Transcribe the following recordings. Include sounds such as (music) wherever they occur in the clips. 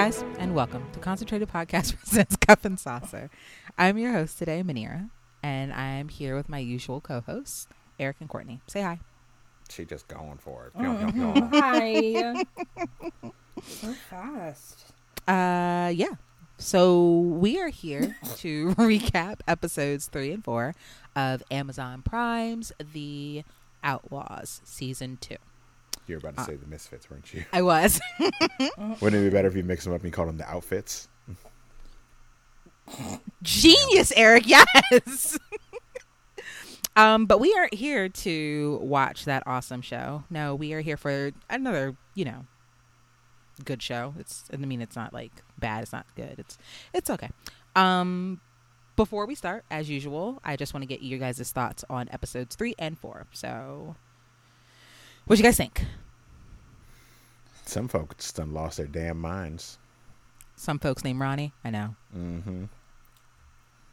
Hey guys, and welcome to Concentrated Podcast (laughs) presents Cup and Saucer. I'm your host today, Manira, and I'm here with my usual co-hosts, Eric and Courtney. Say hi. She just going for it. Mm-hmm. Hi. so fast. Uh, yeah. So we are here to (laughs) recap episodes three and four of Amazon Prime's The Outlaws season two. You were about to say the misfits, weren't you? I was. (laughs) Wouldn't it be better if you mix them up and you called them the outfits? Genius, Eric. Yes. (laughs) um, but we aren't here to watch that awesome show. No, we are here for another, you know, good show. It's I mean it's not like bad, it's not good. It's it's okay. Um before we start, as usual, I just want to get you guys' thoughts on episodes three and four. So what you guys think? Some folks done lost their damn minds. Some folks named Ronnie. I know. Mm-hmm.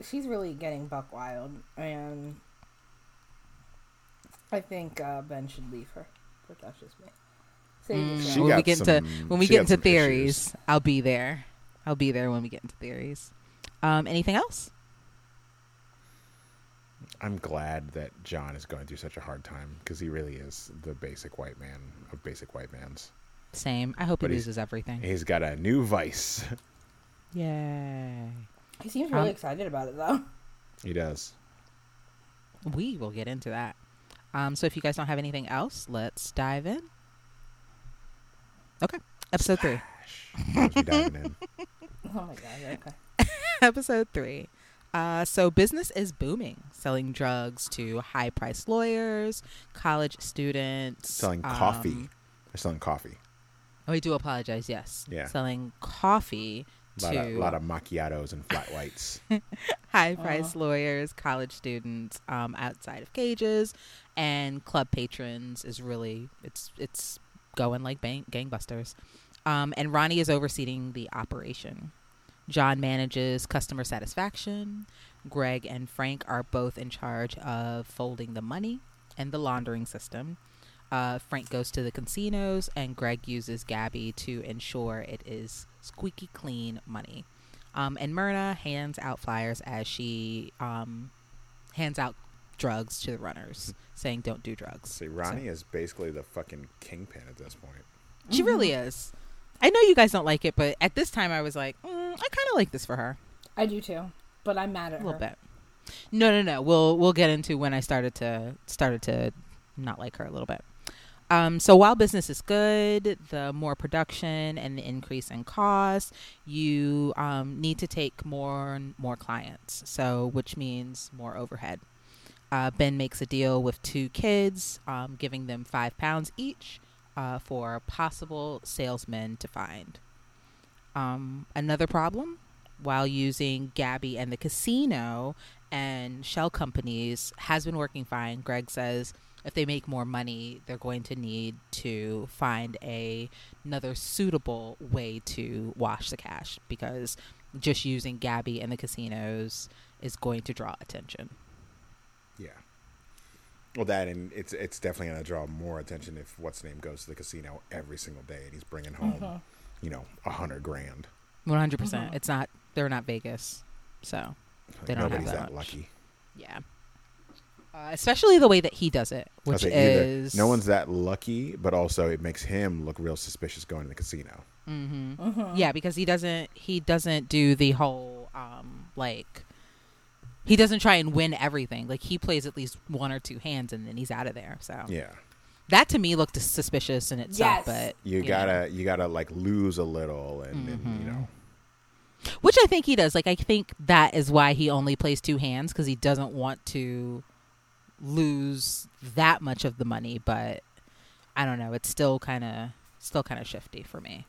She's really getting buck wild, and I think uh, Ben should leave her. But that's just me. Mm, She when we got get some- into when we get into theories, issues. I'll be there. I'll be there when we get into theories. Um, anything else? I'm glad that John is going through such a hard time because he really is the basic white man of basic white mans. Same. I hope But he loses everything. He's got a new vice. (laughs) Yay. He seems really Um, excited about it, though. he does. We will get into that. Um, so if you guys don't have anything else, let's dive in. Okay. Episode three. Diving in. (laughs) Oh my god. Okay. (laughs) Episode three. Uh, so business is booming, selling drugs to high-priced lawyers, college students, Selling coffee. um, They're selling coffee. Oh, I do apologize. Yes. Yeah. Selling coffee A lot, to of, lot of macchiatos and flat whites. (laughs) high priced lawyers, college students um, outside of cages, and club patrons is really it's it's going like bang, gangbusters. Um, and Ronnie is overseeing the operation. John manages customer satisfaction. Greg and Frank are both in charge of folding the money and the laundering system. Uh, Frank goes to the casinos, and Greg uses Gabby to ensure it is squeaky clean money. Um, and Myrna hands out flyers as she um, hands out drugs to the runners, (laughs) saying "Don't do drugs." See, Ronnie is basically the fucking kingpin at this point. She really is. I know you guys don't like it, but at this time I was like, mm, I kind of like this for her I do too, but I'm mad at her. a her. little bit. No, no, no. We'll we'll get into when I started to started to not like her a little bit. Um, so while business is good, the more production and the increase in cost, you um, need to take more and more clients. So which means more overhead. Uh, ben makes a deal with two kids, um, giving them five pounds each uh, for possible salesmen to find. Um, another problem while using Gabby and the casino and shell companies has been working fine. Greg says if they make more money, they're going to need to find a another suitable way to wash the cash because just using Gabby and the casinos is going to draw attention. Yeah. Well, that and it's it's definitely going to draw more attention if what's name goes to the casino every single day and he's bringing home, you know, a hundred grand. One hundred percent. It's not. They're not Vegas, so They don't have Nobody's that that much. lucky. yeah. Uh, especially the way that he does it, which say either is no one's that lucky, but also it makes him look real suspicious going to the casino. Mm-hmm. Yeah, because he doesn't he doesn't do the whole um like he doesn't try and win everything. Like he plays at least one or two hands and then he's out of there. So Yeah. That to me looked suspicious in itself. Yes. But You know. gotta you gotta like lose a little and, and Mm-hmm. you know which I think he does. Like I think that is why he only plays two hands because he doesn't want to lose that much of the money. But I don't know. It's still kind of still kind of shifty for me.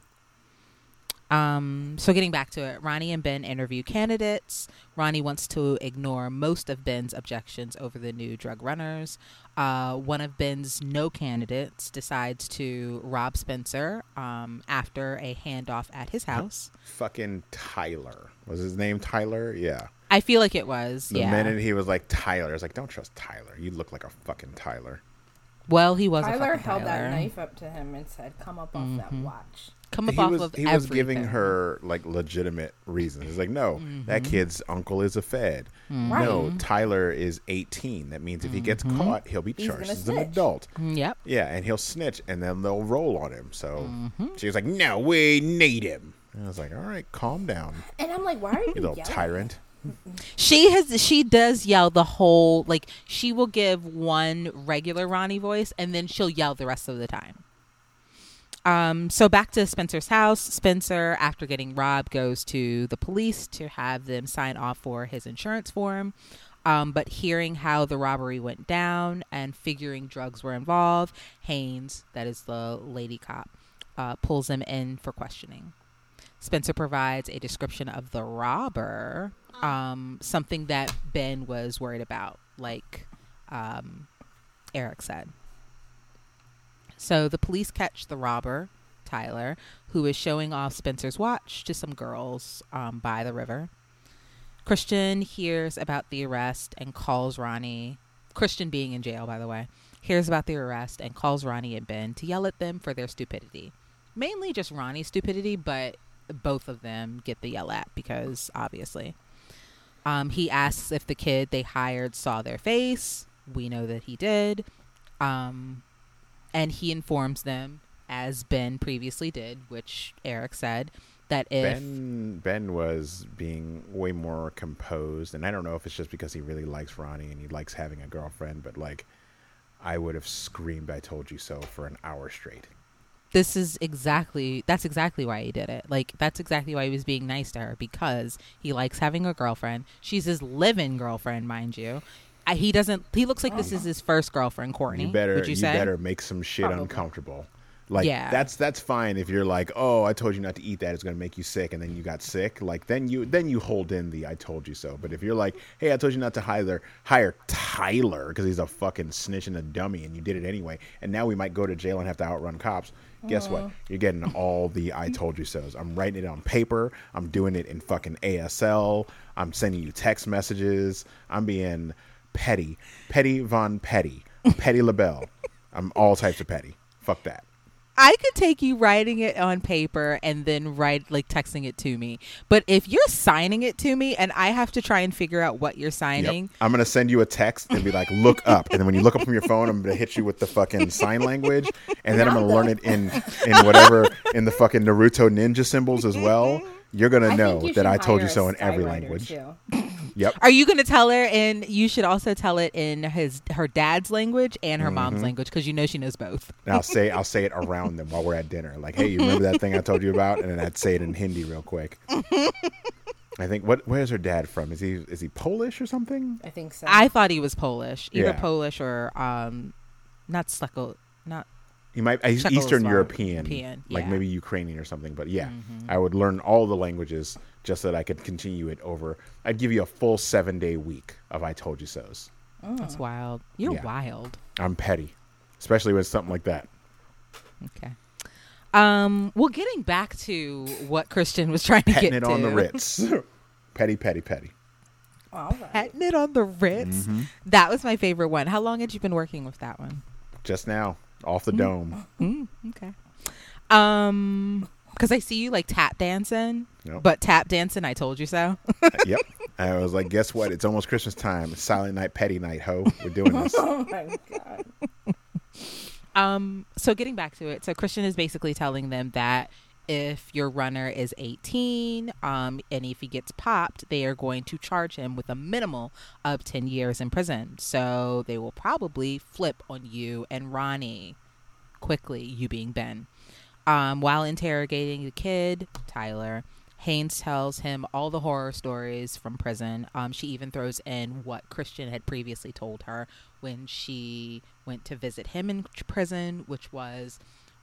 Um, so getting back to it, Ronnie and Ben interview candidates. Ronnie wants to ignore most of Ben's objections over the new drug runners. Uh, one of Ben's no candidates decides to rob Spencer um, after a handoff at his house. fucking Tyler. Was his name Tyler? Yeah. I feel like it was. The yeah. minute he was like Tyler, I was like, Don't trust Tyler. You look like a fucking Tyler. Well, he was a Tyler fucking held that knife up to him and said, "Come up off that watch." Come up he off was of he was giving her like legitimate reasons. He's like, no, that Mm-hmm. kid's uncle is a Fed. Right. No, Tyler is 18. That means if he gets Mm-hmm. caught, he'll be charged gonna as an adult. Yep. Yeah, and he'll snitch, and then they'll roll on him. So Mm-hmm. she was like, "No, we need him." And I was like, "All right, calm down, And I'm like, "Why are you, you little yelling?" tyrant." She has she does yell the whole like she will give one regular Ronnie voice and then she'll yell the rest of the time. Um so back to Spencer's house, Spencer after getting robbed goes to the police to have them sign off for his insurance form. Um, but hearing how the robbery went down and figuring drugs were involved, Haynes, that is the lady cop, uh, pulls him in for questioning. Spencer provides a description of the robber, um, something that Ben was worried about, like um, Eric said. So the police catch the robber, Tyler, who is showing off Spencer's watch to some girls um, by the river. Christian hears about the arrest and calls Ronnie. Christian being in jail, by the way, hears about the arrest and calls Ronnie and Ben to yell at them for their stupidity. Mainly just Ronnie's stupidity, but both of them get the yell at because obviously. Um, he asks if the kid they hired saw their face. We know that he did. Um, and he informs them, as Ben previously did, which Eric said, that if Ben Ben was being way more composed, and I don't know if it's just because he really likes Ronnie and he likes having a girlfriend, but like, I would have screamed "I told you so" for an hour straight. this is exactly that's exactly why he did it. Like that's exactly why he was being nice to her because he likes having a girlfriend. She's his living girlfriend, mind you. I, he doesn't. He looks like this oh, is his first girlfriend, Courtney. You better would you, you, say? better make some shit Probably. uncomfortable. Like Yeah. that's that's fine if you're like, oh, I told you not to eat that. It's gonna make you sick, and then you got sick. Like then you then you hold in the I told you so. But if you're like, hey, I told you not to hire hire Tyler because he's a fucking snitch and a dummy, and you did it anyway, and now we might go to jail and have to outrun cops. Guess what? You're getting all the I told you so's. I'm writing it on paper. I'm doing it in fucking ASL. I'm sending you text messages. I'm being petty, petty von petty, petty LaBelle. (laughs) I'm all types of petty. Fuck that. I could take you writing it on paper and then write like texting it to me. But if you're signing it to me and I have to try and figure out what you're Yep. signing, I'm gonna send you a text and be like, "Look up," and then when you look up from your phone, I'm gonna hit you with the fucking sign language, and then I'm gonna learn it in in whatever in the fucking Naruto ninja symbols as well. You're gonna I know think you that I told you so in every language. too. (laughs) Yep. are you going to tell her? And you should also tell it in his her dad's language and her Mm-hmm. mom's language because you know she knows both. And I'll (laughs) say I'll say it around them while we're at dinner. Like, hey, you remember that thing I told you about? And then I'd say it in Hindi real quick. (laughs) I think what where's her dad from? Is he is he Polish or something? I think so. I thought he was Polish, either Yeah. Polish or um, not Sleko, not He might he's Czechoslovak- Eastern European, European, like yeah. Mm-hmm. maybe Ukrainian or something. But yeah, I would learn all the languages just so that I could continue it over. I'd give you a full seven day week of I told you so's. that's wild. You're Yeah. wild. I'm petty, especially with something like that. Okay. Um. Well, getting back to what Christian was trying to Petting get it to. on the Ritz. (laughs) petty, petty, petty. All right. Petting it on the Ritz. Mm-hmm. That was my favorite one. How long had you been working with that one? Just now, off the dome. Mm, okay. Um, because I see you like tap dancing, Yep. but tap dancing. I told you so. (laughs) yep. I was like, guess what? It's almost Christmas time. It's Silent Night, Petty Night, ho. We're doing this. (laughs) Oh my god. (laughs) Um, so getting back to it, so Christian is basically telling them that if your runner is 18, um, and if he gets popped, they are going to charge him with a minimal of 10 years in prison. So they will probably flip on you and Ronnie quickly, you being Ben. Um, while interrogating the kid, Tyler, Haynes tells him all the horror stories from prison. Um, she even throws in what Christian had previously told her when she went to visit him in prison, which was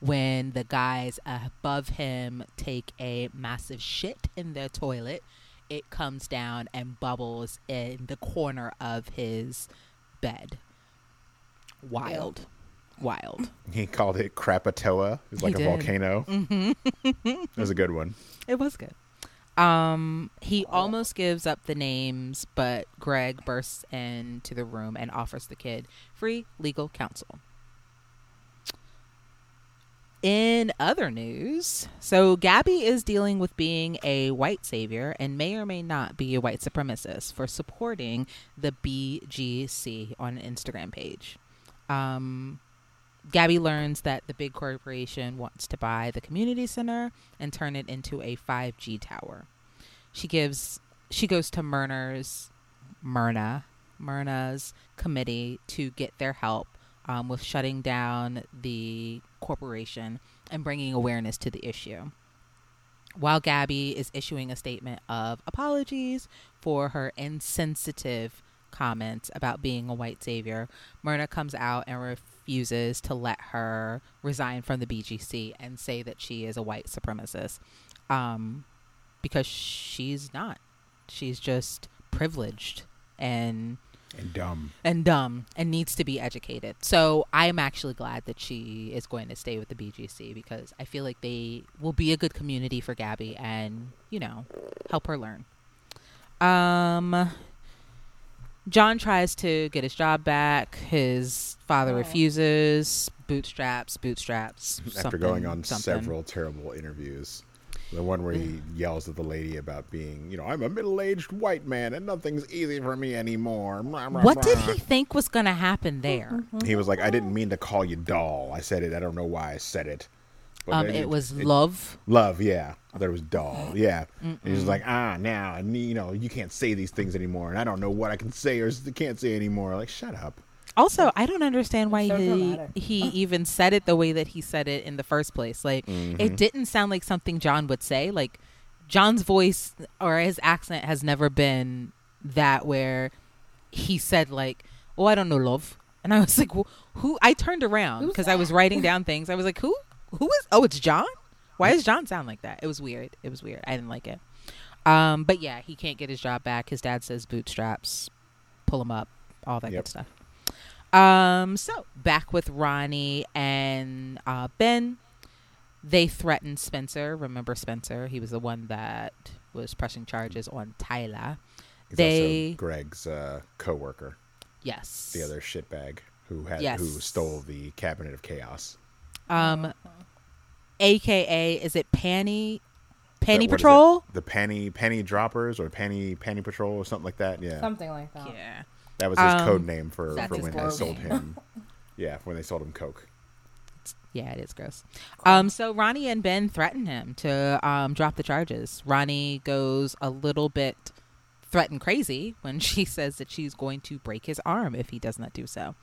when the guys above him take a massive shit in their toilet. It comes down and bubbles in the corner of his bed. Wild. Wild. He called it Krakatoa. It's like He a did. volcano. (laughs) it was a good one. It was good. Um, he almost gives up the names, but Greg bursts into the room and offers the kid free legal counsel. In other news, so Gabby is dealing with being a white savior and may or may not be a white supremacist for supporting the BGC on an Instagram page. Um, Gabby learns that the big corporation wants to buy the community center and turn it into a 5G tower. She gives she goes to Myrna's Myrna Myrna's committee to get their help um, with shutting down the corporation and bringing awareness to the issue. While Gabby is issuing a statement of apologies for her insensitive comments about being a white savior, Myrna comes out and refuses to let her resign from the BGC and say that she is a white supremacist um, because she's not. She's just privileged and And dumb. and dumb and needs to be educated. So I'm actually glad that she is going to stay with the BGC because I feel like they will be a good community for Gabby and, you know, help her learn. Um John tries to get his job back. His father Oh. refuses. Bootstraps, bootstraps. After going on something. several terrible interviews. The one where he yells at the lady about being, you know, I'm a middle aged white man and nothing's easy for me anymore. What did he think was going to happen there? He was like, I didn't mean to call you doll. I said it. I don't know why I said it. Um, then it was love. Love, yeah. I thought it was doll, (gasps) yeah. And he was like, ah, now, and, you know, you can't say these things anymore, and I don't know what I can say or can't say anymore. Like, shut up. Also, I don't understand why So he dramatic. he even said it the way that he said it in the first place. Like Mm-hmm. it didn't sound like something John would say. Like John's voice or his accent has never been that where he said like, "Oh, I don't know, love." And I was like, well, "Who?" I turned around because I was writing down things. I was like, "Who? Who is? Oh, it's John. Why does John sound like that?" It was weird. It was weird. I didn't like it. Um, but yeah, he can't get his job back. His dad says bootstraps, pull him up, all that Yep. good stuff. Um, so back with Ronnie and uh, Ben, they threaten Spencer. Remember Spencer? He was the one that was pressing charges on Tyler. He's They- also Greg's uh, co-worker, Yes. the other shitbag who had Yes. who stole the cabinet of chaos. Um, AKA, is it Panty? Panty What is it? Patrol? The penny penny droppers or penny penny patrol or something like that. Yeah, Something like that. Yeah. That was his Um, code name for, for when they sold name. him. (laughs) yeah, when they sold him coke. Yeah, it is gross. Um, so Ronnie and Ben threaten him to um, drop the charges. Ronnie goes a little bit threatened crazy when (laughs) she says that she's going to break his arm if he does not do so.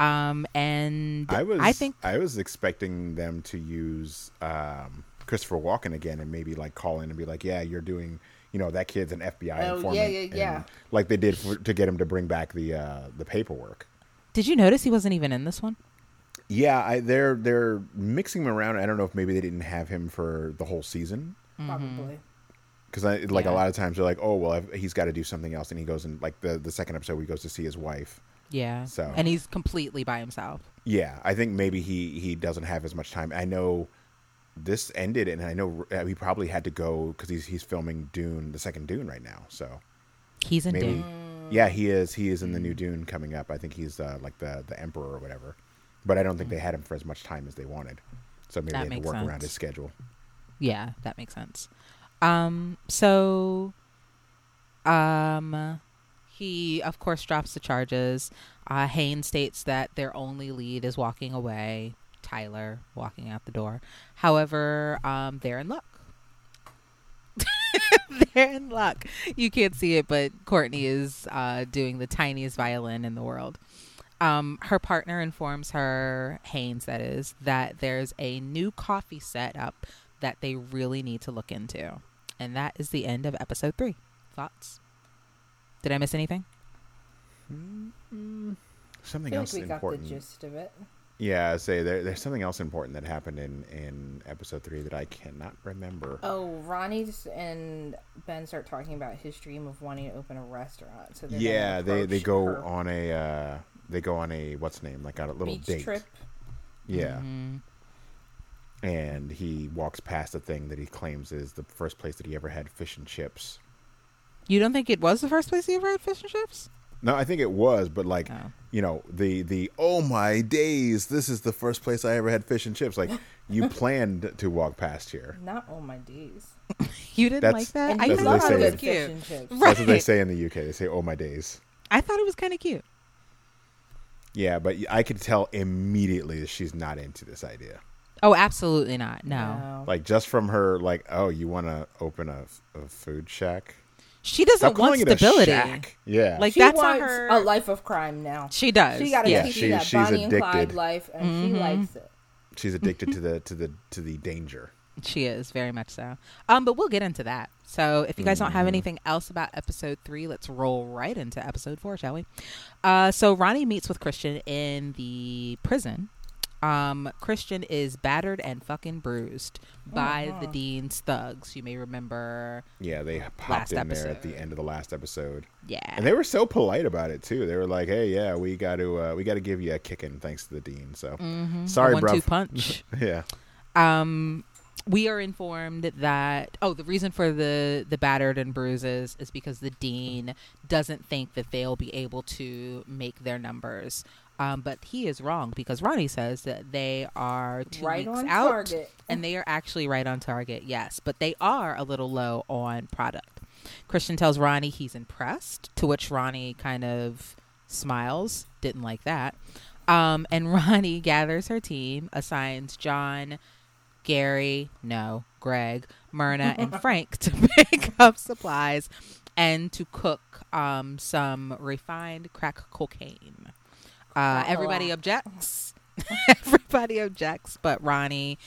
Um, and I was I think I was expecting them to use um, Christopher Walken again and maybe like call in and be like, "Yeah, you're doing." You know that kid's an FBI Oh, informant, yeah, yeah, and yeah. like they did for, to get him to bring back the uh, the paperwork. did you notice he wasn't even in this one? Yeah, I, they're they're mixing him around. I don't know if maybe they didn't have him for the whole season Probably. because like Yeah. a lot of times they're like, oh well, I've, he's got to do something else, and he goes and like the the second episode he goes to see his wife. Yeah. So- and he's completely by himself. Yeah, I think maybe he he doesn't have as much time. I know this ended, and I know uh, he probably had to go because he's he's filming Dune, the second Dune right now. So He's in maybe, Dune. yeah, he is. He is in the new Dune coming up. I think he's uh, like the the Emperor or whatever. But I don't think they had him for as much time as they wanted. So maybe That they had to makes work around his schedule. Yeah, that makes sense. Um, so, um, he of course drops the charges. Uh, Haynes states that their only lead is walking away. Tyler walking out the door. However, um, they're in luck. (laughs) they're in luck. You can't see it, but Courtney is uh, doing the tiniest violin in the world. Um, her partner informs her, Haynes, that is, that there's a new coffee set up that they really need to look into. And that is the end of episode three. Thoughts? Did I miss anything? I Something feel like else we got the important. gist of it. Yeah, say there, there's something else important that happened in in episode three that I cannot remember. Oh, Ronnie and Ben start talking about his dream of wanting to open a restaurant. So yeah, they they go her on a uh, they go on a what's name like on a little beach date. trip. Yeah, Mhm. and he walks past a thing that he claims is the first place that he ever had fish and chips. You don't think it was the first place he ever had fish and chips? No, I think it was, but like Oh. you know the the oh my days, this is the first place I ever had fish and chips. Like you (laughs) planned to walk past here. Not all my days. (laughs) You didn't That's- like that? And I you That's thought love they it say. was cute. fish and chips. Right. That's what they say in the UK. They say oh my days. I thought it was kind of cute. Yeah, but I could tell immediately that she's not into this idea. Oh, absolutely not. No. No. Like just from her, like, oh, you want to open a, a food shack? She doesn't Stop want calling it a stability. Yeah, Like She that's not wants her. a life of crime now. She does. She got to Yeah, she- that she's Bonnie and Clyde life, and Mm-hmm. she likes it. she's addicted to the to the to the danger. She is very much so. Um, but we'll get into that. So if you guys don't have Mhm. anything else about episode three, let's roll right into episode four, shall we? Uh, so Ronnie meets with Christian in the prison. Um, Christian is battered and fucking bruised by the dean's thugs. You may remember. Yeah, they popped Last in there at the end of the last episode, Yeah. and they were so polite about it too. They were like, "Hey, yeah, we got to uh, we got to give you a kicking, thanks to the dean." So Mhm. sorry, bro. (laughs) punch. yeah, um we are informed that oh the reason for the the battered and bruises is because the dean doesn't think that they'll be able to make their numbers um, but he is wrong because Ronnie says that they are two Right weeks on out target. and they are actually right on target yes but they are a little low on product Christian tells Ronnie he's impressed to which Ronnie kind of smiles didn't like that um, and (laughs) Ronnie gathers her team assigns John Gary, no, Greg, Myrna, and (laughs) Frank to (laughs) pick up supplies and to cook um, some refined crack cocaine. Uh, everybody objects. (laughs) everybody objects, but Ronnie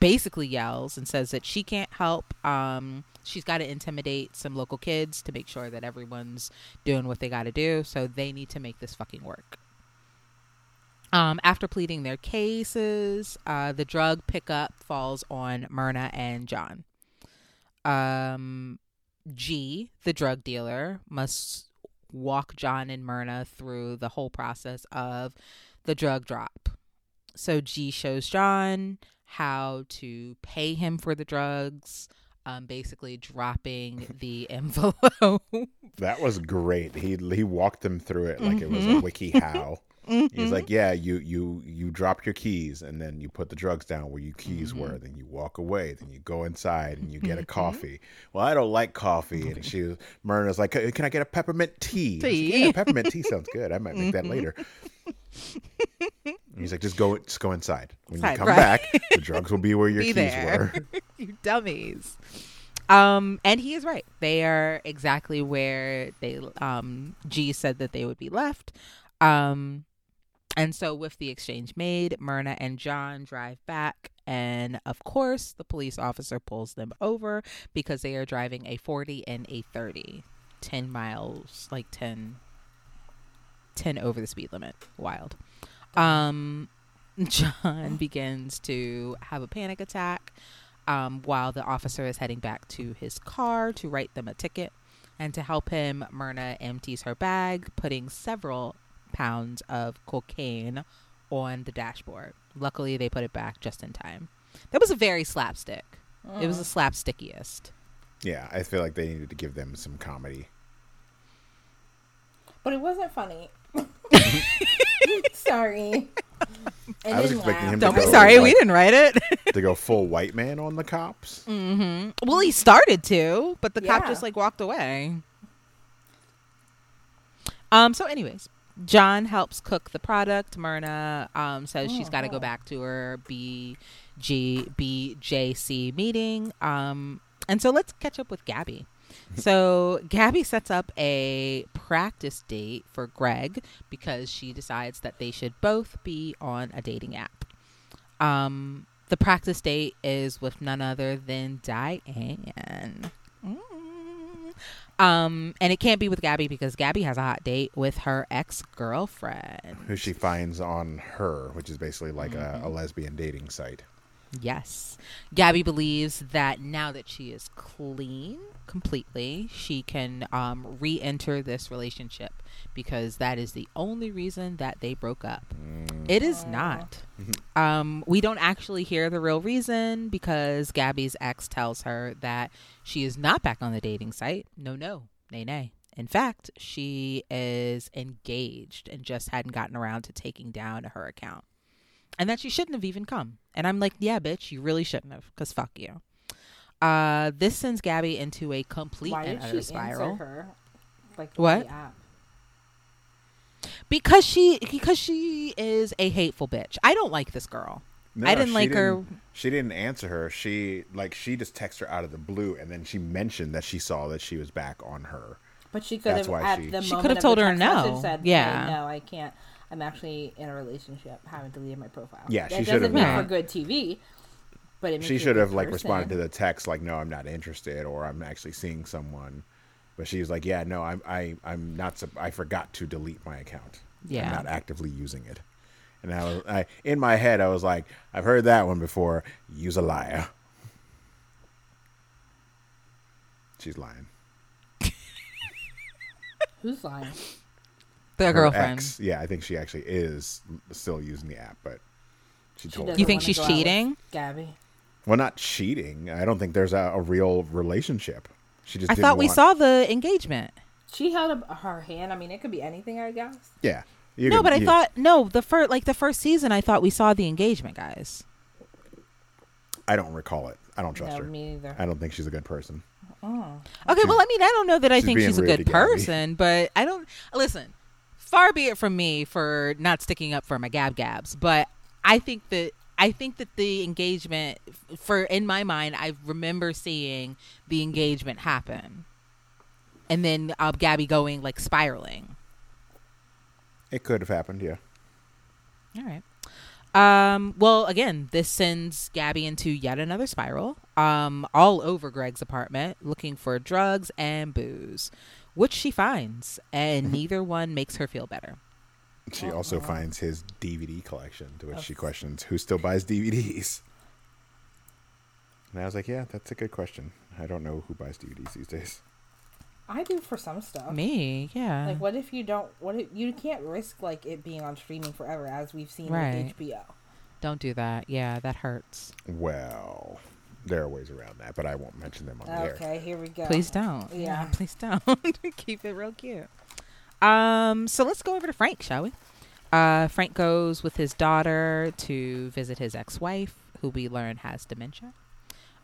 basically yells and says that she can't help. Um, she's got to intimidate some local kids to make sure that everyone's doing what they got to do. So they need to make this fucking work. Um, after pleading their cases, uh, the drug pickup falls on Myrna and John. Um, G, the drug dealer, must walk John and Myrna through the whole process of the drug drop. So G shows John how to pay him for the drugs, um, basically dropping (laughs) the envelope. that was great. He he walked them through it like it was a Mhm. wiki how. He's Mhm. like, yeah, you you you drop your keys and then you put the drugs down where your keys Mhm. were. Then you walk away. Then you go inside and you get a Mhm. coffee. Well, I don't like coffee. And she was Myrna's like, can I get a peppermint tea? Was like, yeah, peppermint tea sounds (laughs) good. I might make that later. He's like, just go just go inside. When Inside, you come right. back, the (laughs) drugs will be where your Be keys there. were. (laughs) you dummies. Um, and he is right. They are exactly where they um G said that they would be left. Um and so with the exchange made, Myrna and John drive back and of course the police officer pulls them over because they are driving a 40 and a 30. 10 miles, like 10 10 over the speed limit. Wild. Um (laughs) John begins to have a panic attack um, while the officer is heading back to his car to write them a ticket. And to help him, Myrna empties her bag, putting several pounds of cocaine on the dashboard. Luckily, they put it back just in time. That was a very slapstick. It was the slapstickiest. Yeah, I feel like they needed to give them some comedy. But it wasn't funny. (laughs) Sorry. I was expecting him to Don't be go, sorry, we didn't write it. to go full white man on the cops. hmm Well, he started to, but the cop just like walked away. Um. So, anyways, John helps cook the product. Myrna um says she's got to go Oh. back to her BG BJC meeting. Um. And so let's catch up with Gabby. (laughs) So Gabby sets up a practice date for Greg because she decides that they should both be on a dating app. Um, the practice date is with none other than Diane. Mm. Um, and it can't be with Gabby because Gabby has a hot date with her ex girlfriend. Who she finds on her, which is basically like Mm-hmm. a, a lesbian dating site. Yes. Gabby believes that now that she is clean completely, she can um, re enter this relationship because that is the only reason that they broke up. Mm. It is not. (laughs) Um, we don't actually hear the real reason because Gabby's ex tells her that she is not back on the dating site. No, no, nay, nay. In fact, she is engaged and just hadn't gotten around to taking down her account. And that she shouldn't have even come. And I'm like, yeah, bitch, you really shouldn't have, because fuck you. Uh, this sends Gabby into a complete Why and did utter she spiral. answer her? Like What? Because she because she is a hateful bitch. I don't like this girl. No, I didn't like her. didn't- She didn't answer her. She like she just texted her out of the blue, and then she mentioned that she saw that she was back on her. But she could That's have why at she- the She moment could have told her no. Said, Yeah. "Hey, no, I can't. I'm actually in a relationship. Haven't deleted my profile. Yeah, that she doesn't should've make not. for good TV. But it makes She should have like person. responded to the text like, "No, I'm not interested," or "I'm actually seeing someone." But she was like, "Yeah, no, I'm I I'm not. I forgot to delete my account. Yeah. I'm not actively using it." And I was I in my head I was like, "I've heard that one before. Use a liar." She's lying. Who's lying? The Her girlfriend. ex- yeah, I think she actually is still using the app, but she She told. doesn't You think she's go out with cheating? Gabby. well, not cheating. I don't think there's a, a real relationship. She just. I didn't thought we want- saw the engagement. She held up her hand. I mean, it could be anything, I guess. Yeah. You no, can- but I you- thought no. The first like the first season, I thought we saw the engagement, guys. I don't recall it. I don't trust no, her. me neither. I don't think she's a good person. Oh. Okay, She's- well, I mean, I don't know that I she's think she's a good person, but I don't listen. Far be it from me for not sticking up for my gab gabs, but I think that I think that the engagement, for in my mind, I remember seeing the engagement happen, and then uh, Gabby going like spiraling. It could have happened. Yeah. All right. Um, well, again, this sends Gabby into yet another spiral. Um, all over Greg's apartment, looking for drugs and booze, which she finds, and mm-hmm. neither one makes her feel better. She also finds his DVD collection, to which she questions who still buys DVDs. And I was like, yeah, that's a good question. I don't know who buys DVDs these days. I do for some stuff. Me, yeah. Like, what if you don't? What if you can't risk like it being on streaming forever, as we've seen Right. with HBO. Don't do that. Yeah, that hurts. Well, there are ways around that, but I won't mention them on the air. Okay, here we go. Please don't. Yeah. please don't. (laughs) Keep it real cute. Um, so let's go over to Frank, shall we? Uh, Frank goes with his daughter to visit his ex-wife, who we learn has dementia.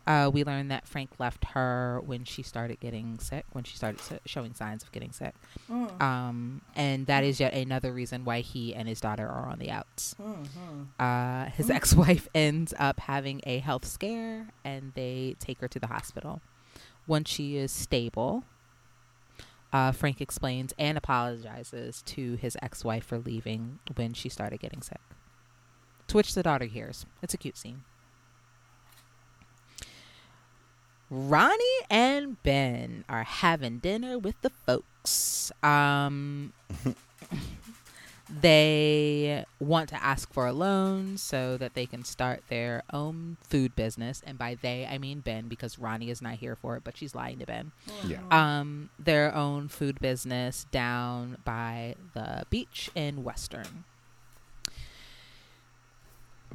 Uh, we learn that Frank left her when she started getting sick, when she started showing signs of getting sick. Mm. Um, and that is yet another reason why he and his daughter are on the outs. Mhm. Uh, his ex-wife (laughs) ends up having a health scare, and they take her to the hospital. Once she is stable, uh, Frank explains and apologizes to his ex-wife for leaving when she started getting sick. To which the daughter hears. It's a cute scene. Ronnie and Ben are having dinner with the folks. Um, (laughs) they want to ask for a loan so that they can start their own food business. And by they, I mean Ben, because Ronnie is not here for it, but she's lying to Ben. Yeah. Um, their own food business down by the beach in Weston.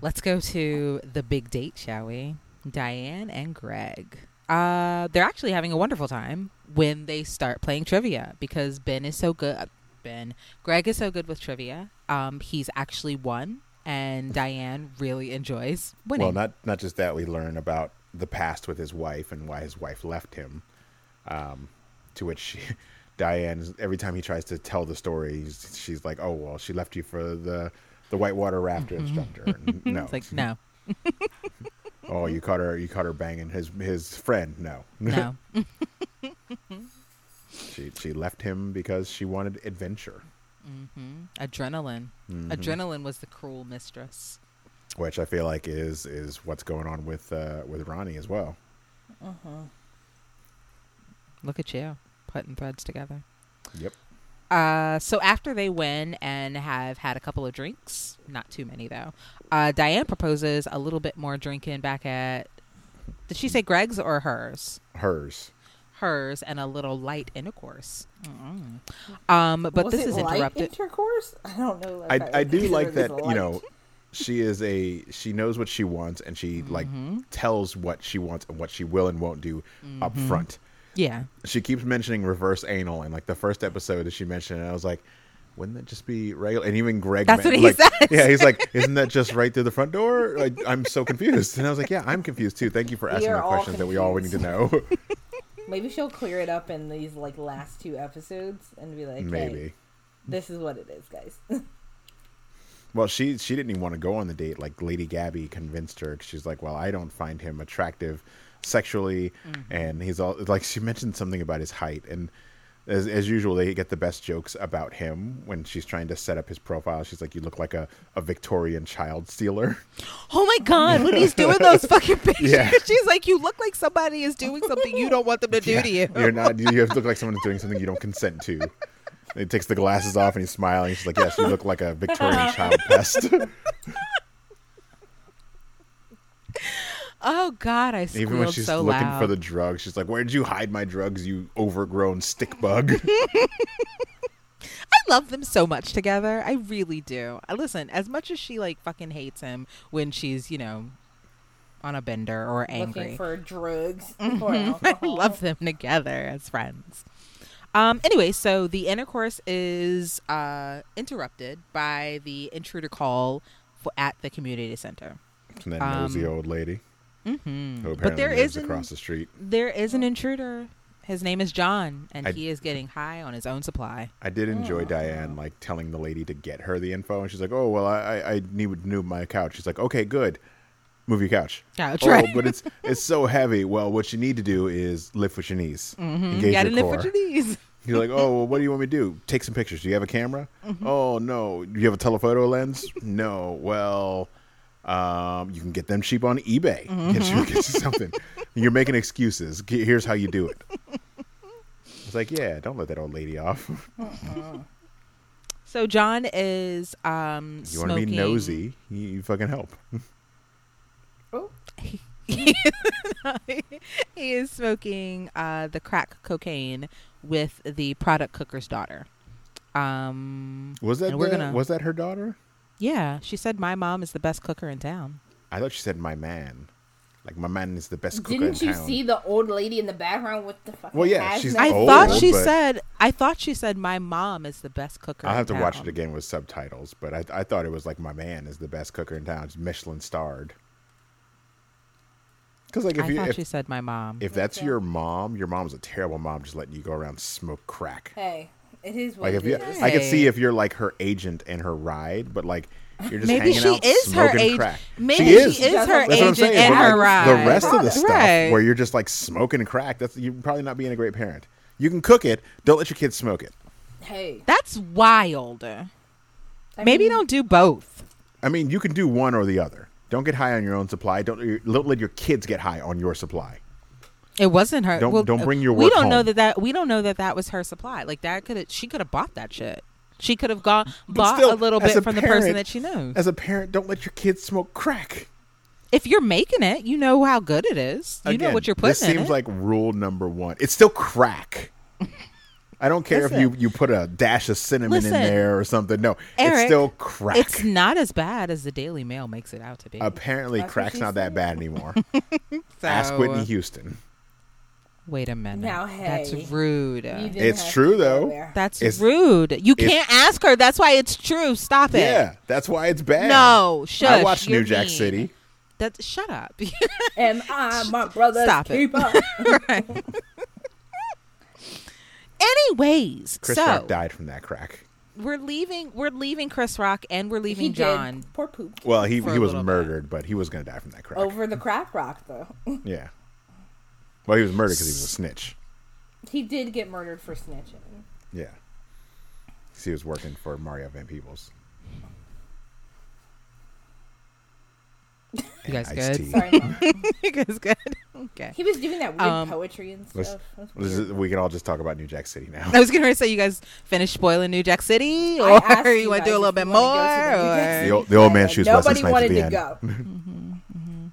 Let's go to the big date, shall we? Diane and Greg. Uh, they're actually having a wonderful time when they start playing trivia because Ben is so good. Ben, Greg is so good with trivia. Um, he's actually won, and Diane really enjoys winning. Well, not not just that. We learn about the past with his wife and why his wife left him. Um, to which she, (laughs) Diane, every time he tries to tell the story, she's like, "Oh well, she left you for the the whitewater rafter instructor." (laughs) No, it's like no, (laughs) oh, you caught her. You caught her banging his his friend. No, no. (laughs) she she left him because she wanted adventure, Mm-hmm. Adrenaline. Mhm. Adrenaline was the cruel mistress. which I feel like is is what's going on with uh, with Ronnie as well. Uh huh. Look at you putting threads together. Yep. Uh, so after they win and have had a couple of drinks, not too many though, uh, Diane proposes a little bit more drinking back at. Did she say Greg's or hers? Hers. Hers and a little light intercourse. Mm-mm. Um, but Was this it is light interrupted. Intercourse? I don't know. if I, would I do like that you know she is a she knows what she wants and she like Mm-hmm. tells what she wants and what she will and won't do up front Yeah. she keeps mentioning reverse anal, and like the first episode that she mentioned it, I was like, wouldn't that just be regular? And even Greg, That's men- what he like, says. Yeah, he's like, isn't that just right through the front door? Like, I'm so confused, and I was like, yeah, I'm confused too. Thank you for asking the all questions that we all need to know. (laughs) Maybe she'll clear it up in these like last two episodes and be like, Maybe. Hey, this is what it is, guys. (laughs) Well, she she didn't even want to go on the date. Like Lady Gabby convinced her. She's like, "Well, I don't find him attractive sexually," mm-hmm. and he's all like she mentioned something about his height. And as as usual, they get the best jokes about him when she's trying to set up his profile. She's like, "You look like a, a Victorian child stealer." Oh my god, when he's doing (laughs) those fucking pictures, Yeah. (laughs) she's like, "You look like somebody is doing something you don't want them to do to you." You're not. You (laughs) look like someone who's doing something you don't consent to. He takes the glasses off and he's smiling. She's like, "Yes, you look like a Victorian child pest." Oh god, I squealed Even when she's so looking loud. for the drugs, she's like, "Where'd you hide my drugs, you overgrown stick bug?" (laughs) (laughs) I love them so much together. I really do. I listen, as much as she like fucking hates him when she's, you know, on a bender or angry. Looking for drugs (laughs) or I love them together as friends. Um, anyway, so the intercourse is uh, interrupted by the intruder call for, at the community center. And that nosy Um, old lady hmm who But there lives is an, across the street. there is an intruder. His name is John, and I- he is getting high on his own supply. I did enjoy Oh. Diane like telling the lady to get her the info, and she's like, "Oh well, I I, I need to move my couch." She's like, "Okay, good, move your couch." Couch, oh, right. but it's (laughs) it's so heavy. Well, what you need to do is lift with your knees, Mm-hmm. engage Gotta your live core. with your knees. (laughs) You're like, "Oh, well, what do you want me to do? Take some pictures. Do you have a camera? Mm-hmm. Oh no, do you have a telephoto lens? (laughs) no. Well." Um, you can get them cheap on eBay. Get, you, get you something. You're making excuses. Here's how you do it. It's like, yeah, don't let that old lady off. So John is um, You want to be nosy? You, you fucking help. Oh, (laughs) he is smoking uh, the crack cocaine with the product cooker's daughter. Um, Was that the- gonna- was that her daughter? Yeah, she said my mom is the best cooker in town. I thought she said my man. Like my man is the best cooker didn't in you town. see the old lady in the background with the fucking Well, yeah, she's hazmat? I old, thought she but- said. I thought she said my mom is the best cooker. I'll in have to watch it again with subtitles, but I, I thought it was like my man is the best cooker in town. It's Michelin starred. Because like if I you thought if, she said my mom. if that's Okay. your mom, your mom's a terrible mom, just letting you go around smoke crack. Hey, it is what Like if you, is. I could see if you're like her agent and her ride, but like you're just Maybe hanging she out is her agent. crack. Maybe she she is. is, her That's agent saying. and her like, ride. The rest of the stuff Right. where you're just like smoking crack, that's you're probably not being a great parent. You can cook it. Don't let your kids smoke it. Hey, That's wild. I Maybe mean, don't do both. I mean, you can do one or the other. Don't get high on your own supply. Don't, don't let your kids get high on your supply. It wasn't her. Don't- well, don't bring your We don't know that that we don't know that that was her supply. Like that could she could have bought that shit. She could have gone bought still, a little bit a from the person that she knows. As a parent, don't let your kids smoke crack. if you're making it, you know how good it is. You know what you're putting This in seems it. like rule number one. It's still crack. I don't care if you, you put a dash of cinnamon Listen, in there or something. No, it's still crack. It's not as bad as the Daily Mail makes it out to be. Apparently, That's crack's not that bad anymore. So, (laughs) Ask Whitney uh, Houston. Wait a minute. Now, That's rude. It's true, though. That's It's- rude. You can't ask her. That's why it's true. Stop it. Yeah, that's why it's bad. No, shush. I watched New Jack mean. City. That's shut up. (laughs) and I my brother. Stop it. keeper? (laughs) Right. Anyways, Chris so Rock died from that crack. we're leaving. We're leaving Chris Rock and we're he leaving did. John. Poor poop. Well, he he was little bit. murdered, but he was going to die from that crack. Over the crack rock, though. Yeah. Well, he was murdered because he was a snitch. he did get murdered for snitching. Yeah. 'Cause he was working for Mario Van Peebles. You guys And good? Sorry, Mom. (laughs) you guys good? Okay. he was doing that weird Um, poetry and Let's- stuff. That's is- we can all just talk about New Jack City now. I was gonna say you guys finished spoiling New Jack City, I or asked you you want to do a little bit more? to to the or- The old, the old man And shoots Nobody Wesley Snipes wanted at the to end. go.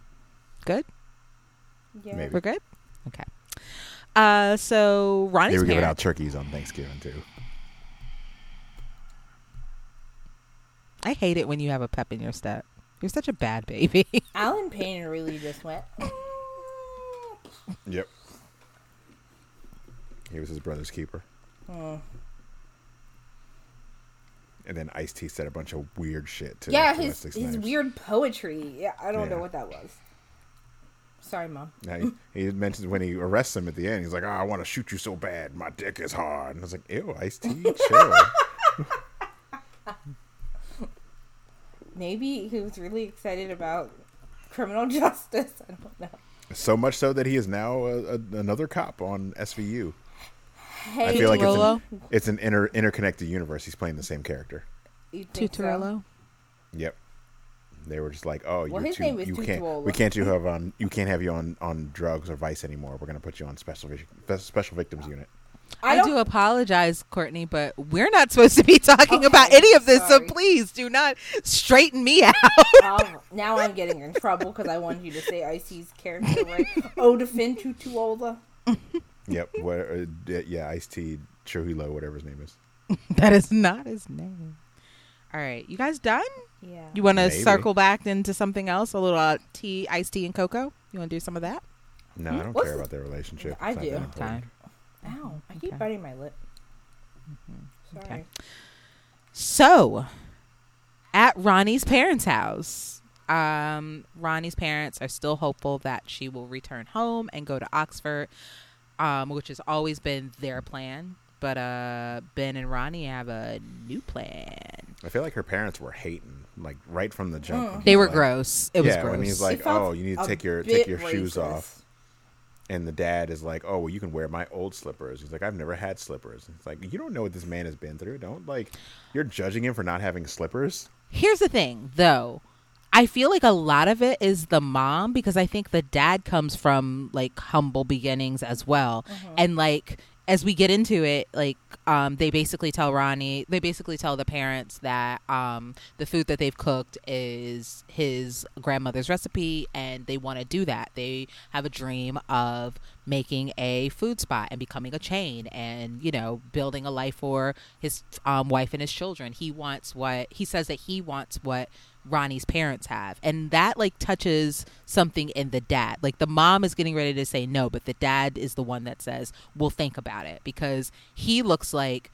Good. Yeah. Maybe. We're good. Okay. Uh, so Ron. They Ronnie's were giving out turkeys on Thanksgiving too. I hate it when you have a pep in your step. You're such a bad baby. (laughs) Alan Payne really just went. Yep. He was his brother's keeper. Hmm. And then Ice T said a bunch of weird shit to yeah, his Six his Knives. weird poetry. Yeah, I don't know what that was. Sorry, mom. Yeah, he, he mentions when he arrests him at the end, he's like, oh, "I want to shoot you so bad, my dick is hard." And I was like, "Ew, Ice T, chill." (laughs) Maybe he was really excited about criminal (laughs) justice. I don't know. so much so that he is now a, a, another cop on SVU. Hey, I feel like it's an, it's an inter, interconnected universe. He's playing the same character. you think so? Tutorello. Yep. They were just like, "Oh, you're his too, name is you can't. Tutuola. We can't you (laughs) have on. You can't have you on on drugs or vice anymore. We're gonna put you on special special victims unit." I I, don't. apologize, Courtney, but we're not supposed to be talking Okay, about any of this, sorry. so please do not straighten me (laughs) out. um, now I'm getting in trouble because I wanted you to say Icy's character right. Odafin Tutuola. (laughs) Yep. what, uh, yeah, Ice T, Chuhilo, whatever his name is. that is not his name. All right, you guys done? Yeah. You want to circle back into something else? A little uh, tea, iced tea, and cocoa. You want to do some of that? No, I don't What's care the- about their relationship. I It's not do. that important. Fine. Ow! I keep Okay. biting my lip. Sorry. Okay. So, at Ronnie's parents' house, um, Ronnie's parents are still hopeful that she will return home and go to Oxford, um, which has always been their plan. But uh, Ben and Ronnie have a new plan. I feel like her parents were hating, like right from the jump. when They were like- gross. It was yeah, gross. when he's It like, "Oh, you need to take your take your shoes off," and the dad is like, "Oh, well, you can wear my old slippers." He's like, "I've never had slippers." It's like you don't know what this man has been through. Don't like you're judging him for not having slippers. Here's the thing, though. I feel like a lot of it is the mom because I think the dad comes from like humble beginnings as well. And like as we get into it, like um they basically tell Ronnie, they basically tell the parents that um the food that they've cooked is his grandmother's recipe and they want to do that. They have a dream of making a food spot and becoming a chain and you know building a life for his um, wife and his children he wants what he says that he wants what ronnie's parents have and that like touches something in the dad like the mom is getting ready to say no but the dad is the one that says we'll think about it because he looks like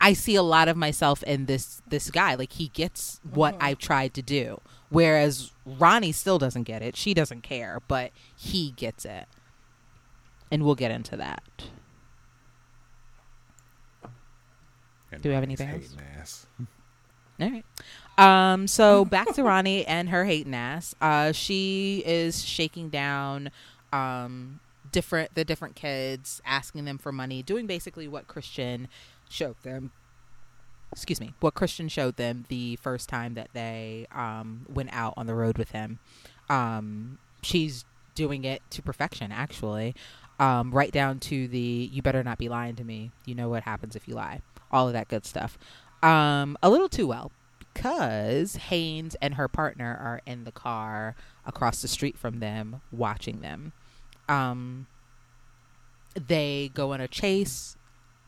I see a lot of myself in this this guy. Like he gets what mm-hmm. I've tried to do, whereas Ronnie still doesn't get it. She doesn't care, but he gets it, and we'll get into that. And Do we have anything else? ass. All right. Um, so (laughs) back to Ronnie and her hating ass. Uh, she is shaking down um, different the different kids, asking them for money, doing basically what Christian showed them. Excuse me, what Christian showed them the first time that they um, went out on the road with him. Um, she's doing it to perfection, actually, um, right down to the "you better not be lying to me." You know what happens if you lie. All of that good stuff um, a little too well because Haynes and her partner are in the car across the street from them watching them. Um, they go on a chase.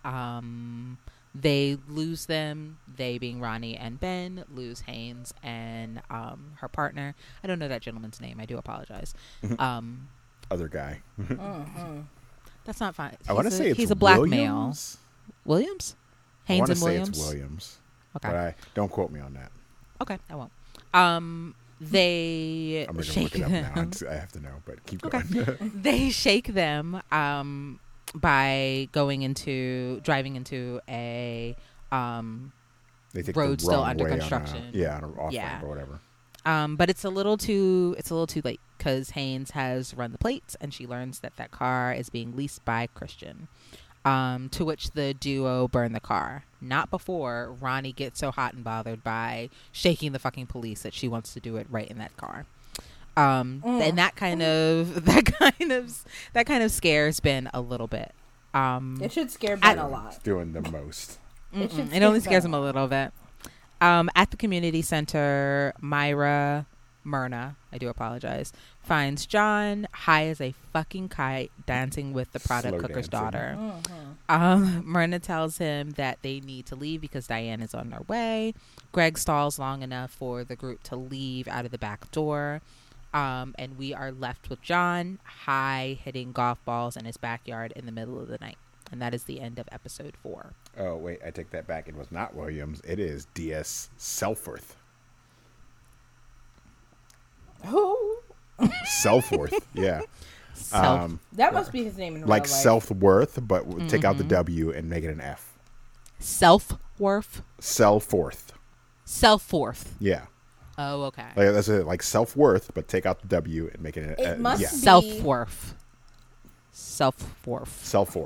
Um, they lose them. They, being Ronnie and Ben, lose Haynes and um, her partner. I don't know that gentleman's name. I do apologize. um, Other guy. Mm-hmm. (laughs) that's not fine. I want to say it's he's a black male. Williams. Williams. I Haynes and say Williams. it's Williams, Okay. but I don't quote me on that. Okay, I won't. Um, they I'm gonna shake look it up now. them. I have to know, but keep Okay. going. (laughs) (laughs) they shake them um, by going into driving into a um, Road still under way on a- construction. yeah, on a off Yeah. or whatever. um, but it's a little too it's a little too late because Haynes has run the plates and she learns that that car is being leased by Christian. Um, to which the duo burn the car. Not before Ronnie gets so hot and bothered by shaking the fucking police that she wants to do it right in that car. Um, Mm. and that kind of (laughs) that kind of that kind of scares Ben a little bit. Um, It should scare I- Ben a lot. It's doing the most. It should It only scares Ben him a a little bit. Um, at the community center, Myra Myrna, I do apologize, finds John high as a fucking kite dancing with the product Slow cooker's dancing. daughter. Mhm. Um, Myrna tells him that they need to leave because Diane is on their way. Greg stalls long enough for the group to leave out of the back door. Um, and we are left with John high hitting golf balls in his backyard in the middle of the night. And that is the end of episode four. Oh wait, I take that back. It was not Williams. It is D.S. Selfworth. Who? (laughs) Selfworth. yeah. Self, Um, That must be his name in like real life. self worth, but w take out the Mm-hmm. W and make it an F. self worth, Selforth. self worth. Yeah. Oh, okay. Like that's it. Like self worth, but take out the W and make it an It uh, must yeah. be- Self worth. Self worth. Selforth. Self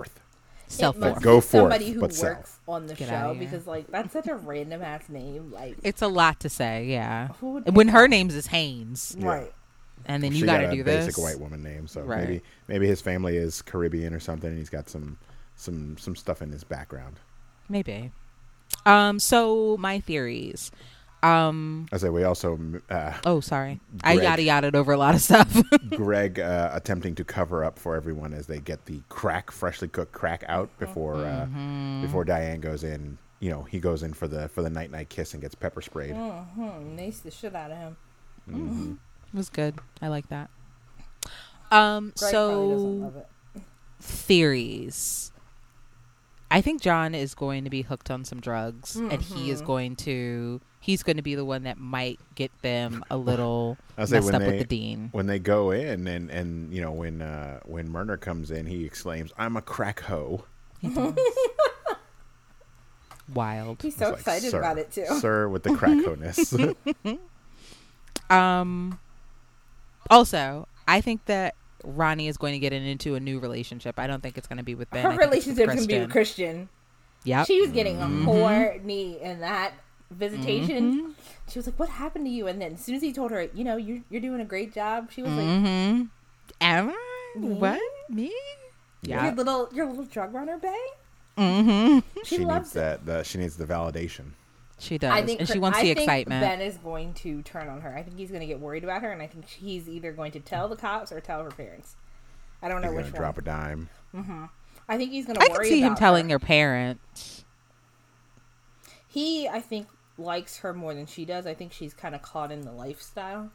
it must worth. Go for forth, somebody who but works self. on the Get show because like that's such a random ass name. Like It's a lot to say, yeah. When her that? name's is Haynes, Yeah. right. and then She you got got to a do basic this. white woman name, so Right. maybe maybe his family is Caribbean or something, and he's got some some some stuff in his background. Maybe. Um. So my theories. Um. I say we also uh, Oh, sorry. I yada yada over a lot of stuff. (laughs) Greg uh, attempting to cover up for everyone as they get the crack, freshly cooked crack out before uh, Mm-hmm. before Diane goes in. You know, he goes in for the for the night night kiss and gets pepper sprayed. hmm Nice the shit out of him. it was good. I like that. Um. Greg so theories. I think John is going to be hooked on some drugs, and he is Mhm. going to. He's going to be the one that might get them a little (laughs) I'll say messed when up with the dean. When they go in and and you know when uh, when Myrna comes in, he exclaims, "I'm a crack hoe." (laughs) Wild. He's so It's like, excited about it too. Sir, with the crack (laughs) hoe-ness. Um. Also, I think that Ronnie is going to get into a new relationship. I don't think it's going to be with Ben. Her think it's with relationship's gonna be with Christian. Yeah, She was getting a Mm-hmm. horny in that visitation. Mm-hmm. She was like, "What happened to you?" And then as soon as he told her, "You know, you're you're doing a great job," she was like, Mm-hmm. Am I? What? Me? "Your Yeah. little your little drug runner, bae." Mm-hmm. (laughs) She, she loves needs it. that. The, she needs the validation. She does, I think and she wants I the think excitement. Ben is going to turn on her. I think he's going to get worried about her, and I think he's either going to tell the cops or tell her parents. I don't know He's which gonna drop a dime. I think he's going to I worry can see him telling her. her parents. He, I think, likes her more than she does. I think she's kind of caught in the lifestyle,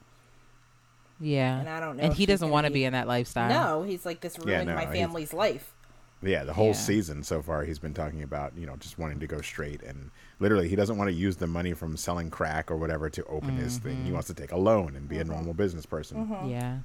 Yeah. and I don't know. And he doesn't want to be in that lifestyle. No, he's like this Yeah, no, my he's- family's life. Yeah, the whole Yeah. season so far, he's been talking about you know just wanting to go straight, and literally he doesn't want to use the money from selling crack or whatever to open his thing. Mm-hmm. He wants to take a loan and be a normal business person. Yeah.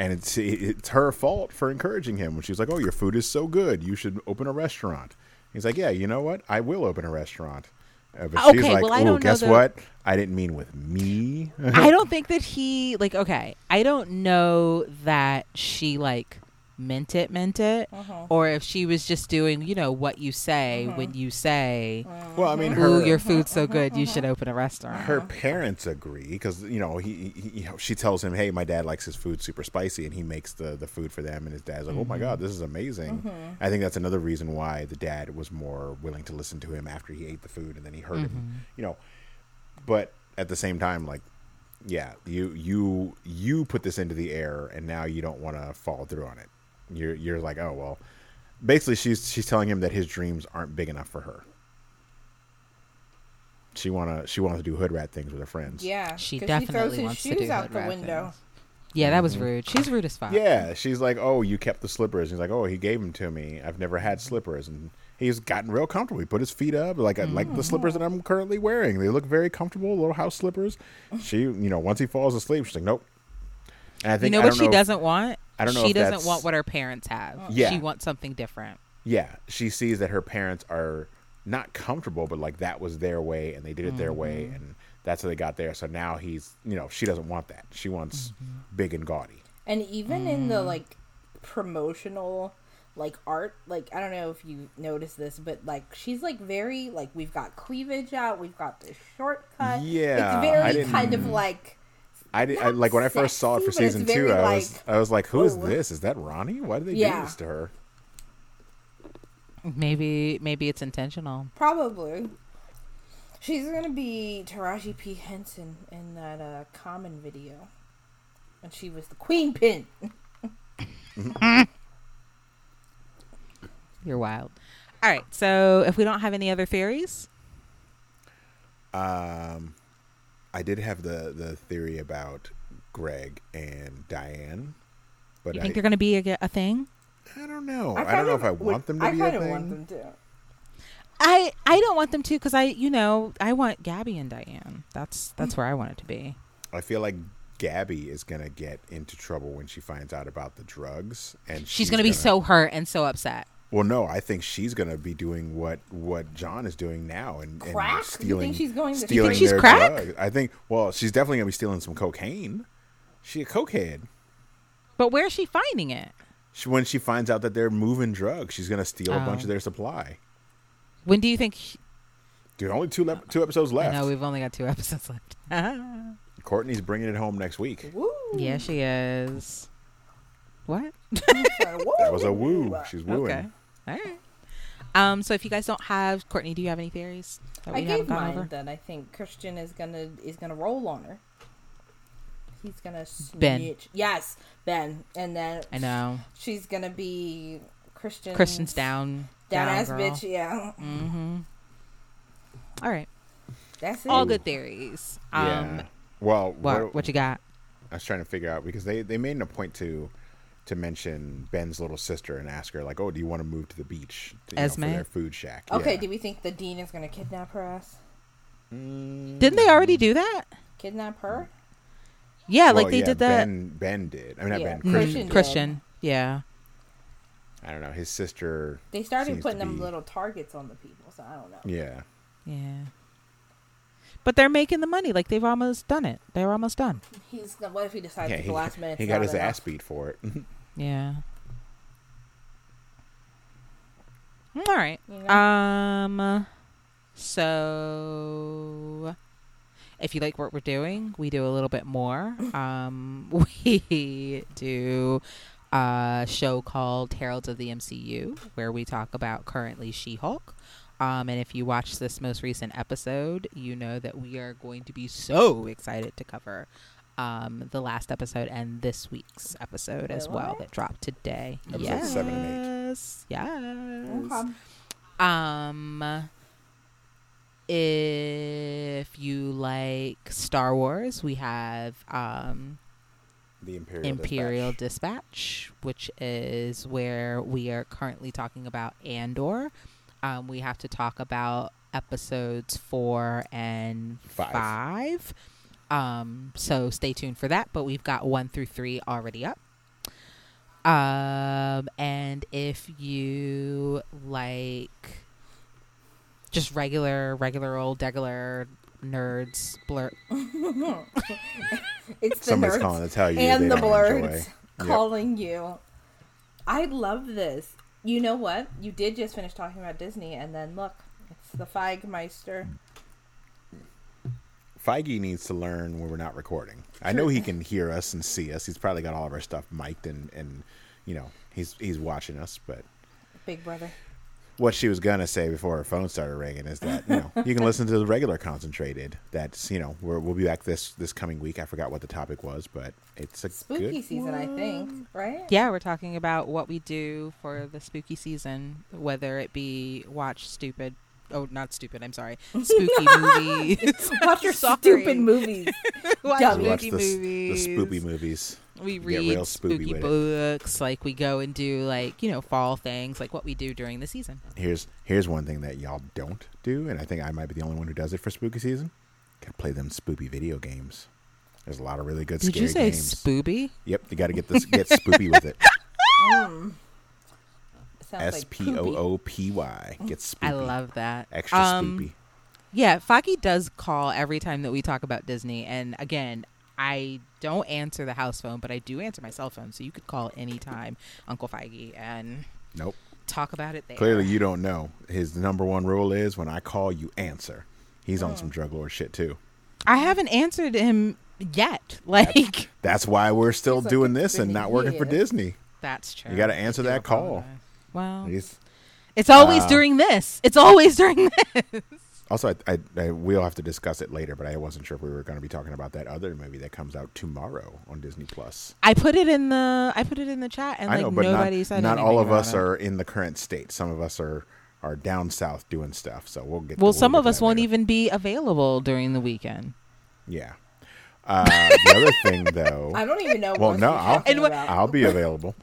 And it's it's her fault for encouraging him when she's like, "Oh, your food is so good, you should open a restaurant." He's like, "Yeah, you know what? I will open a restaurant." Uh, but she's Okay, like, well, I "Oh, don't guess what? I didn't mean with me." I (laughs) don't think that he like okay. I don't know that she like meant it, meant it, Uh-huh. or if she was just doing, you know, what you say uh-huh. when you say, uh-huh. well, I mean, "Ooh, your food's so good, you should uh-huh. open a restaurant." her parents agree because you know he, he you know she tells him hey my dad likes his food super spicy and he makes the the food for them and his dad's like oh my god mm-hmm. this is amazing. Mm-hmm. I think that's another reason why the dad was more willing to listen to him after he ate the food and then he heard him mm-hmm. you know. But at the same time like yeah you you you put this into the air and now you don't want to follow through on it you're you're like oh well basically she's she's telling him that his dreams aren't big enough for her she wanna she wants to do hood rat things with her friends Yeah, she definitely throws his wants to do out hood the rat window. things. Yeah, that was mm-hmm. rude. She's rude as fuck. Yeah, she's like, "Oh, you kept the slippers." And He's like, "Oh, he gave them to me. I've never had slippers." And he's gotten real comfortable. He put his feet up, like uh, like the mm-hmm. slippers that I'm currently wearing. They look very comfortable, little house slippers. She, you know, once he falls asleep, she's like, "Nope." And I think You think know I what don't she if- doesn't want? I don't know She if doesn't that's- want what her parents have. Yeah. She wants something different. Yeah, she sees that her parents are not comfortable, but like that was their way, and they did it their way, and that's how they got there. So now he's, you know, she doesn't want that. She wants big and gaudy. And even in the Mm. like promotional like art, like I don't know if you noticed this, but like she's like very like we've got cleavage out, we've got the shortcut. Yeah, it's very kind of like I did I, like when I first saw it for sexy, but it's season two. very, I was like, I was like, "Who is oh. this? Is that Ronnie? Why did they do this to her?" Maybe maybe it's intentional. probably. She's gonna be Taraji P Henson in that uh, Common video, and she was the queen pin. (laughs) You're wild. All right. So if we don't have any other theories, Um, I did have the the theory about Greg and Diane, but you I, think they're going to be a, a thing? I don't know. I, kind don't know if I would- want them to I be a kind of thing. want them to. I I don't want them to because I you know I want Gabby and Diane. That's that's where I want it to be. I feel like Gabby is gonna get into trouble when she finds out about the drugs, and She's, gonna be so hurt and so upset. Well, no, I think she's gonna be doing what what John is doing now, and, and Crack? You think she's going to- You think stealing she's their crack? drugs. I think. Well, she's definitely gonna be stealing some cocaine. She a cokehead. But where's she finding it? She, when she finds out that they're moving drugs, she's gonna steal a bunch Oh. of their supply. When do you think? She, Dude, only two lep- two episodes left. No, we've only got two (laughs) episodes left. (laughs) Courtney's bringing it home next week. Woo. yeah, she is. What? (laughs) That was a woo. She's wooing. Okay. All right. Um. So if you guys don't have Courtney, do you have any theories that I we haven't gave mine over? that I think Christian is gonna is gonna roll on her. He's gonna snitch. Ben. Yes, Ben, and then I know. she's gonna be Christian. Christian's down. down, ass girl. bitch. Yeah, Mm-hmm. All right. that's it. All good theories. Um. yeah. Well, What? What you got? I was trying to figure out because they they made a point to to mention Ben's little sister and ask her like, "Oh, do you want to move to the beach to, you know, for their food shack?" Okay, Yeah. do we think the dean is gonna kidnap her ass? Didn't they already do that? Kidnap her? Yeah, Well, like they yeah, did that. Ben Ben did. I mean, not Yeah, Ben. Mm, Christian. did. Christian. Yeah. I don't know. His sister. They started seems to putting them be- little targets on the people, so I don't know. Yeah. Yeah. But they're making the money. Like they've almost done it. They're almost done. He's gonna. What if he decides Yeah, at he, the last minute? he got his enough? ass beat for it. (laughs) Yeah. All right. You? Um. So, if you like what we're doing, we do a little bit more. (laughs) Um, (laughs) we do a show called Heralds of the MCU, where we talk about currently She-Hulk. Um, and if you watch this most recent episode, you know that we are going to be so excited to cover um, the last episode and this week's episode as well that dropped today. Episode yes. seven and eight. Yes. Okay. Um, if you like Star Wars, we have um, the Imperial. Imperial Dispatch. Dispatch, which is where we are currently talking about Andor. Um, we have to talk about episodes four and Five. five. Um, so stay tuned for that. But we've got one through three already up. Um, and if you like just regular, regular old, regular nerds, blur, (laughs) It's the Somebody's nerds calling to tell you and the don't blurs enjoy. Yep. calling you. I love this. You know what? You did just finish talking about Disney, and then look, it's the Feigmeister. Feige needs to learn when we're not recording. I know he can hear us and see us. He's probably got all of our stuff mic'd and, and you know, he's he's watching us. But Big brother. What she was gonna say before her phone started ringing is that you know you can listen to the regular concentrated. That's you know we're, we'll be back this this coming week. I forgot what the topic was, but it's a Spooky good season, I think. Right? Yeah, we're talking about what we do for the spooky season, whether it be watch stupid. Oh, not stupid. I'm sorry. Spooky (laughs) movies. Watch your (laughs) Sorry. stupid movies. (laughs) watch watch spooky the, movies. the spoopy movies. We read real spooky with it. books. Like we go and do like you know fall things, like what we do during the season. Here's here's one thing that y'all don't do, and I think I might be the only one who does it for spooky season. Gotta play them spooky video games. There's a lot of really good Did scary you say games. spooby? Yep, you got to get this get spooky with it. (laughs) Sounds S like P O poopy. O P Y. Get spoopy. I love that. extra Um, spoopy. Yeah, Feige does call every time that we talk about Disney, and again, I don't answer the house phone, but I do answer my cell phone, so you could call anytime, Uncle Feige, and Nope. talk about it there. Clearly, you don't know. His number one rule is when I call, you answer. He's Oh. on some drug lord shit too. I haven't answered him yet. (laughs) Like That's why we're still He's like, doing this and not working for. Disney. that's true. You gotta answer that call. apologize. Well, He's- it's always uh, during this. It's always (laughs) during this. Also, I, I, I we'll have to discuss it later, but I wasn't sure if we were going to be talking about that other movie that comes out tomorrow on Disney Plus. I put it in the I put it in the chat, and I like know, but nobody not, said not all of us it. are in the current state. Some of us are are down south doing stuff, so we'll get. Well, we'll some get of us won't later. even be available during the weekend. Yeah. Uh, the other thing, (laughs) though, I don't even know Well, what no, I'll- talking And what- I'll be available.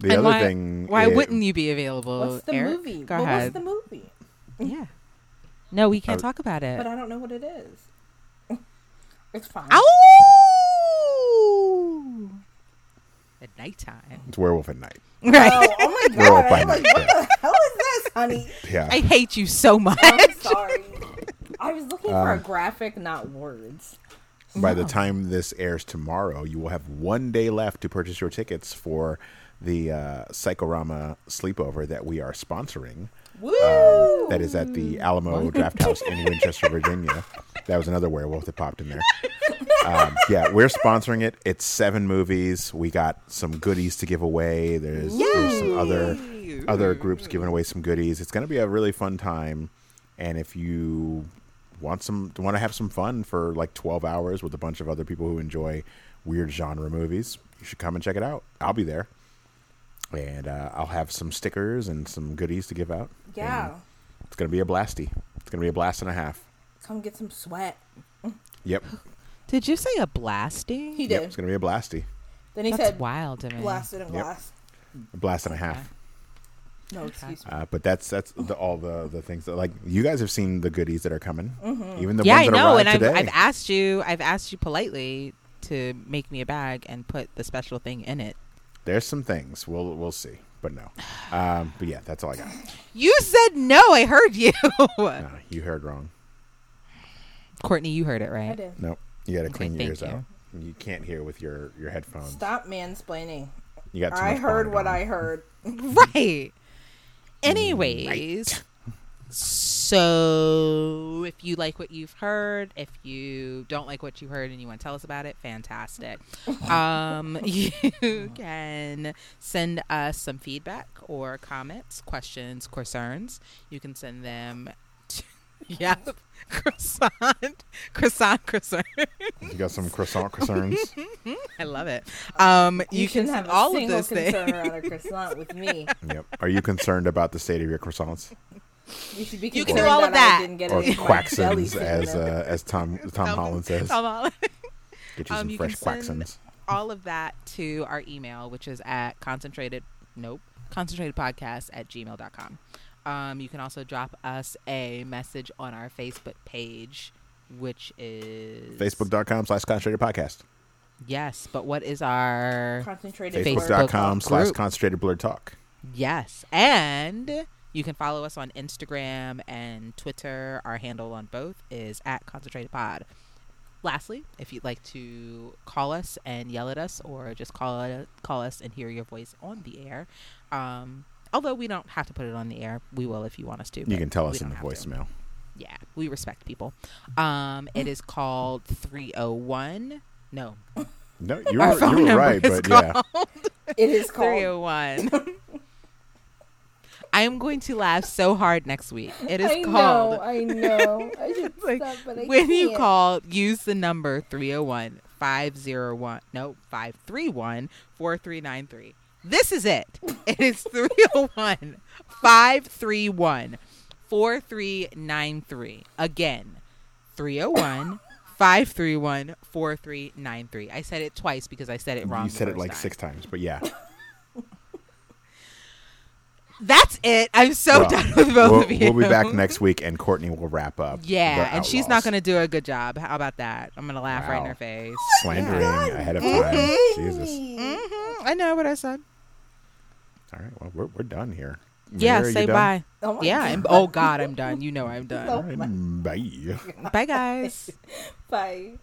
The And other why, thing, Why is- wouldn't you be available? What's the Eric? movie? Go what ahead. was the movie? yeah. No, we can't I- talk about it. But I don't know what it is. (laughs) it's fine. Ow! At nighttime. It's Werewolf at Night. Right. Oh, oh my Werewolf god! by I'm like, Night, what the hell is this, honey? Yeah. I hate you so much. I'm sorry. I was looking for a Um, graphic, not words. By the time this airs tomorrow, you will have one day left to purchase your tickets for the uh, Psychorama sleepover that we are sponsoring. Woo! That is at the Alamo Drafthouse in (laughs) Winchester, Virginia. That was another werewolf that popped in there. Um, yeah, we're sponsoring it. It's seven movies. We got some goodies to give away. There's, there's some other other groups giving away some goodies. It's going to be a really fun time. And if you want some want to have some fun for like 12 hours with a bunch of other people who enjoy weird genre movies, you should come and check it out. I'll be there. And uh, I'll have some stickers and some goodies to give out. yeah. And it's going to be a blasty. It's going to be a blast and a half. Come get some sweat. Yep. (laughs) Did you say a blasty? He Yep. did. It's going to be a blasty. Then he That's said, wild to me. blasted in Yep. glass. A blast and a half. Okay. No, excuse me. Uh, but that's that's the, all the the things that like you guys have seen the goodies that are coming, Mm-hmm. even the yeah, I ones that know, arrived and I've, today. I've asked you. I've asked you politely to make me a bag and put the special thing in it. There's some things we'll we'll see, but no. Um, but yeah, that's all I got. You said no. I heard you. (laughs) (laughs) No, you heard wrong. Courtney, you heard it right I right. did. Nope. You got to Okay, clean your ears you. out. You can't hear with your your headphones. Stop mansplaining. You got too I much heard what on. I heard. (laughs) Right. Anyways, so if you like what you've heard, if you don't like what you heard and you want to tell us about it, fantastic. (laughs) um, (laughs) you can send us some feedback or comments, questions, concerns. You can send them to, (laughs) yeah, croissant, croissant, croissant. You got some croissant concerns. I love it. Um, you, You, can shouldn't send have a all of single those things. concern around a croissant with me. yep. Are you concerned about the state of your croissants You should be You can do all of that, that. Didn't get or any (laughs) of my jelly quaxons, sitting as uh, as (laughs) Tom Tom Holland says? Tom Holland. (laughs) Get you um, some you fresh can send- quaxons. all of that to our email, which is at concentrated, nope, concentrated podcast at gmail.com. Um, you can also drop us a message on our Facebook page, which is Facebook.com slash concentrated podcast. Yes, but what is our Concentrated Facebook. word. Facebook.com slash concentrated blurred talk. yes, and you can follow us on Instagram and Twitter. Our handle on both is at concentrated pod. Lastly, if you'd like to call us and yell at us, or just call call us and hear your voice on the air, um, although we don't have to put it on the air, we will if you want us to. You can tell us in the have to. voicemail. Yeah, we respect people. Um, it is called three hundred one. No, No, you (laughs) our were, you were right, is but yeah. (laughs) It is three called. hundred one. (laughs) I am going to laugh so hard next week. It is called I called know, I know. I (laughs) should Like, stop, but I when you can't. call, use the number 301 501, no, 531 4393. This is it. It is (laughs) 301 531 4393. Again, 301 531 4393. I said it twice because I said it wrong. You said it like time. six times, but yeah. (laughs) That's it. I'm so Well, done with both we'll, of you. we'll be back next week, and Courtney will wrap up. Yeah, the and she's not going to do a good job. How about that? I'm going to laugh right in her face. slandering ahead of Mm-hmm. time. Jesus. hmm I know what I said. All right, well, we're, we're done here. Yeah, Mayor, say bye. Oh yeah, God. I'm, oh God, I'm done. You know I'm (laughs) Oh done. All right, bye. Bye, guys. (laughs) Bye.